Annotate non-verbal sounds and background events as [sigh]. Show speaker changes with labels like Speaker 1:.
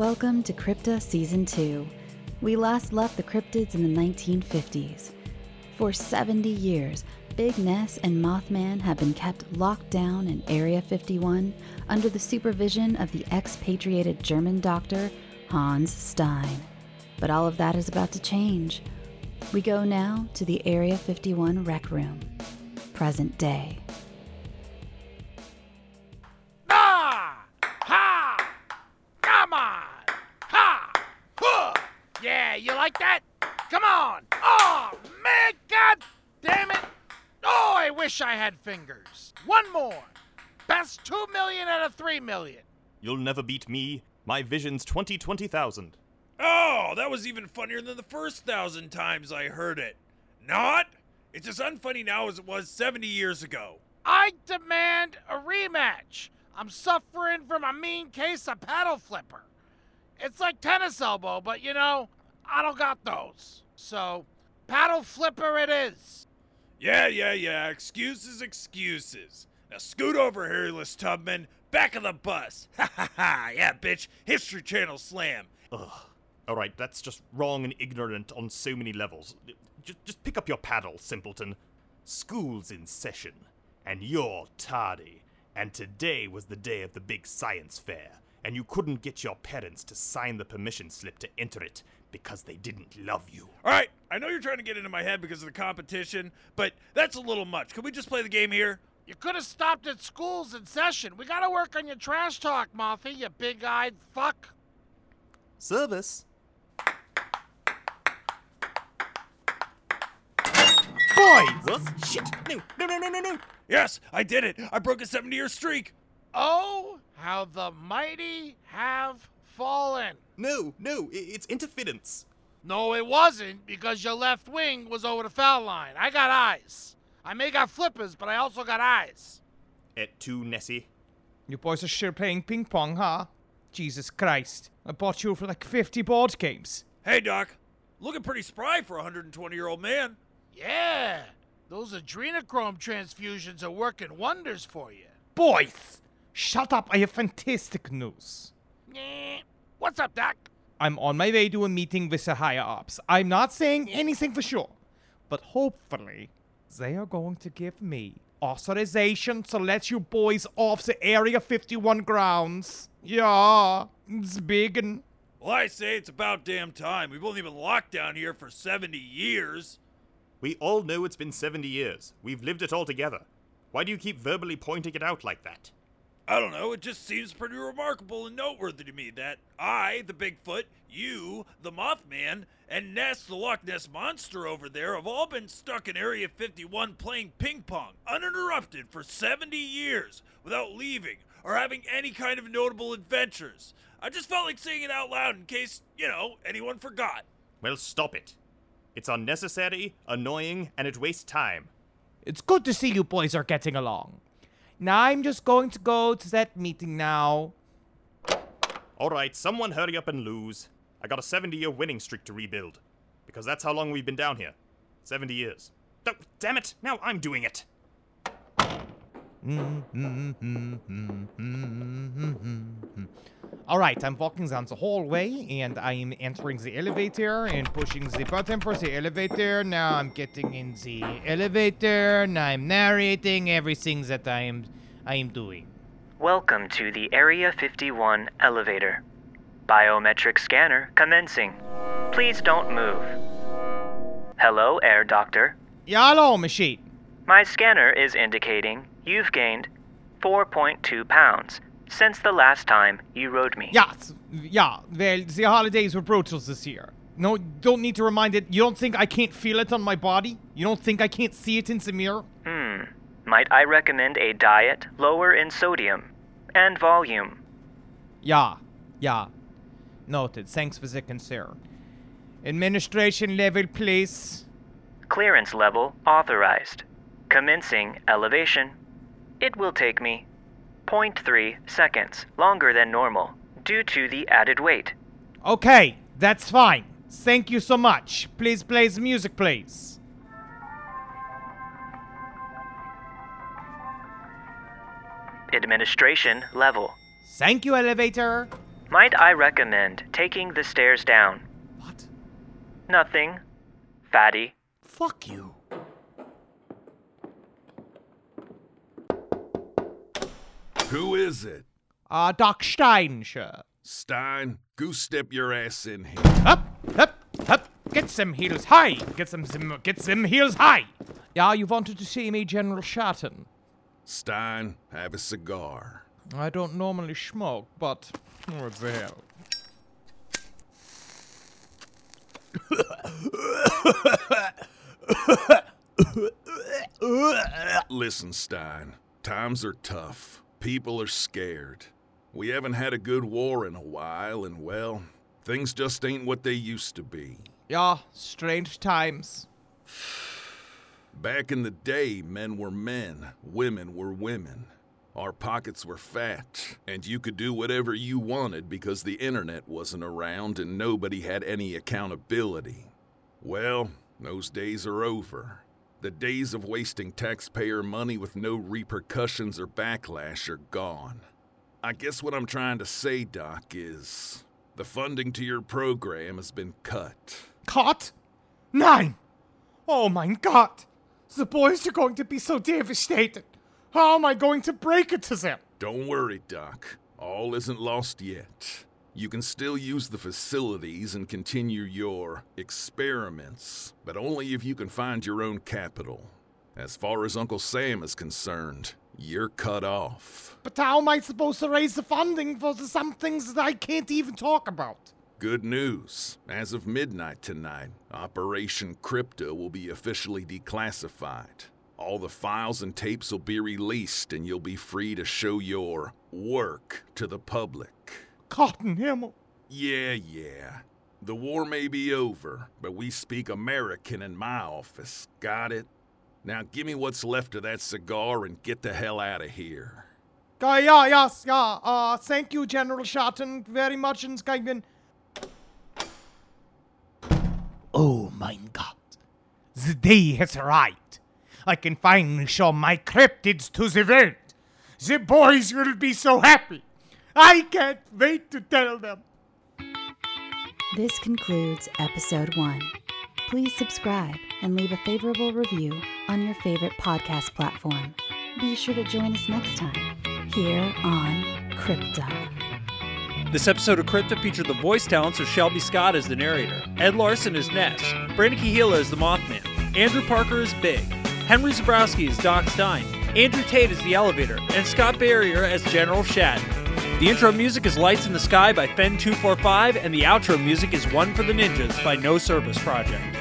Speaker 1: Welcome to Crypta Season 2. We last left the cryptids in the 1950s. For 70 years, Big Ness and Mothman have been kept locked down in Area 51 under the supervision of the expatriated German doctor Hans Stein. But all of that is about to change. We go now to the Area 51 rec room. Present day.
Speaker 2: Yeah, you like that? Come on! Oh, man, god damn it! Oh, I wish I had fingers. One more. Best two million out of three million.
Speaker 3: You'll never beat me. My vision's 20 20,000.
Speaker 4: Oh, that was even funnier than the first thousand times I heard it. Not? It's as unfunny now as it was 70 years ago.
Speaker 2: I demand a rematch. I'm suffering from a mean case of paddle flipper. It's like tennis elbow, but you know, I don't got those. So, paddle flipper it is.
Speaker 4: Yeah, yeah, yeah. Excuses, excuses. Now scoot over, hairless Tubman. Back of the bus. [laughs] Ha ha ha. Yeah, bitch. History Channel slam.
Speaker 3: Ugh. Alright, that's just wrong and ignorant on so many levels. Just, just pick up your paddle, simpleton. School's in session, and you're tardy. And today was the day of the big science fair, and you couldn't get your parents to sign the permission slip to enter it because they didn't love you.
Speaker 4: All right, I know you're trying to get into my head because of the competition, but that's a little much. Can we just play the game here?
Speaker 2: You could have stopped at school's in session. We gotta work on your trash talk, Moffy, you big eyed fuck.
Speaker 3: Service.
Speaker 4: Boys!
Speaker 3: What? Shit! No, no, no, no, no, no!
Speaker 4: Yes, I did it. I broke a 70 year streak.
Speaker 2: Oh, how the mighty have fallen.
Speaker 3: No, no, it's interference.
Speaker 2: No, it wasn't, because your left wing was over the foul line. I got eyes. I may got flippers, but I also got eyes.
Speaker 3: Et tu, Nessie?
Speaker 5: You boys are sure playing ping pong, huh? Jesus Christ. I bought you for like 50 board games.
Speaker 4: Hey, Doc. Looking pretty spry for a 120 year old man.
Speaker 2: Yeah, those adrenochrome transfusions are working wonders for you.
Speaker 5: Boys! Shut up, I have fantastic news.
Speaker 2: What's up, Doc?
Speaker 5: I'm on my way to a meeting with the higher ups. I'm not saying anything for sure, but hopefully, they are going to give me authorization to let you boys off the Area 51 grounds. Yeah, it's big and.
Speaker 4: Well, I say it's about damn time. We've only been locked down here for 70 years.
Speaker 3: We all know it's been 70 years. We've lived it all together. Why do you keep verbally pointing it out like that?
Speaker 4: I don't know, it just seems pretty remarkable and noteworthy to me that I, the Bigfoot, you, the Mothman, and Ness, the Loch Ness Monster over there, have all been stuck in Area 51 playing ping pong, uninterrupted, for 70 years, without leaving or having any kind of notable adventures. I just felt like saying it out loud in case, you know, anyone forgot.
Speaker 3: Well, stop it. It's unnecessary, annoying, and it wastes time.
Speaker 5: It's good to see you boys are getting along. Now I'm just going to go to that meeting now.
Speaker 3: Alright, someone hurry up and lose. I got a 70 year winning streak to rebuild. Because that's how long we've been down here 70 years. Oh, damn it! Now I'm doing it!
Speaker 5: Alright, I'm walking down the hallway and I am entering the elevator and pushing the button for the elevator. Now I'm getting in the elevator and I'm narrating everything that I am I am doing.
Speaker 6: Welcome to the Area 51 elevator. Biometric scanner commencing. Please don't move. Hello, Herr Doctor.
Speaker 5: Hello, machine.
Speaker 6: My scanner is indicating you've gained 4.2 pounds since the last time you rode me.
Speaker 5: Yeah, s- yeah. Well, the holidays were brutal this year. No, don't need to remind it. You don't think I can't feel it on my body? You don't think I can't see it in the mirror?
Speaker 6: Hmm. Might I recommend a diet lower in sodium and volume?
Speaker 5: Yeah, yeah. Noted. Thanks for the concern. Administration level, please.
Speaker 6: Clearance level authorized. Commencing elevation. It will take me 0.3 seconds longer than normal due to the added weight.
Speaker 5: Okay, that's fine. Thank you so much. Please play the music, please.
Speaker 6: Administration level.
Speaker 5: Thank you, elevator.
Speaker 6: Might I recommend taking the stairs down?
Speaker 5: What?
Speaker 6: Nothing. Fatty.
Speaker 5: Fuck you.
Speaker 7: Who is it?
Speaker 5: Uh, Doc Stein, sure.
Speaker 7: Stein, goose step your ass in here.
Speaker 5: Up, up, up. Get them heels high. Get them, them get them heels high. Yeah, you wanted to see me, General Shatton.
Speaker 7: Stein, have a cigar.
Speaker 5: I don't normally smoke, but what the hell?
Speaker 7: Listen, Stein, times are tough. People are scared. We haven't had a good war in a while, and well, things just ain't what they used to be.
Speaker 5: Yeah, strange times.
Speaker 7: Back in the day, men were men, women were women. Our pockets were fat, and you could do whatever you wanted because the internet wasn't around and nobody had any accountability. Well, those days are over. The days of wasting taxpayer money with no repercussions or backlash are gone. I guess what I'm trying to say, Doc, is the funding to your program has been cut.
Speaker 5: Cut? Nein! Oh my god! The boys are going to be so devastated. How am I going to break it to them?
Speaker 7: Don't worry, Doc. All isn't lost yet. You can still use the facilities and continue your experiments, but only if you can find your own capital. As far as Uncle Sam is concerned, you're cut off.
Speaker 5: But how am I supposed to raise the funding for some things that I can't even talk about?
Speaker 7: Good news. As of midnight tonight, Operation Crypto will be officially declassified. All the files and tapes will be released, and you'll be free to show your work to the public.
Speaker 5: Gott im Himmel.
Speaker 7: Yeah, yeah. The war may be over, but we speak American in my office. Got it? Now give me what's left of that cigar and get the hell out of here.
Speaker 5: Uh, yeah, yes, yeah. Uh, thank you, General Shatton, very much. And Skygen. Oh mein Gott. The day has arrived. I can finally show my cryptids to the world. The boys will be so happy. I can't wait to tell them.
Speaker 1: This concludes episode one. Please subscribe and leave a favorable review on your favorite podcast platform. Be sure to join us next time here on Crypta.
Speaker 4: This episode of Crypta featured the voice talents of Shelby Scott as the narrator, Ed Larson as Ness, Brandon Kahila as the Mothman, Andrew Parker as Big, Henry Zebrowski as Doc Stein, Andrew Tate as the Elevator, and Scott Barrier as General Shatton. The intro music is Lights in the Sky by Fen245, and the outro music is One for the Ninjas by No Service Project.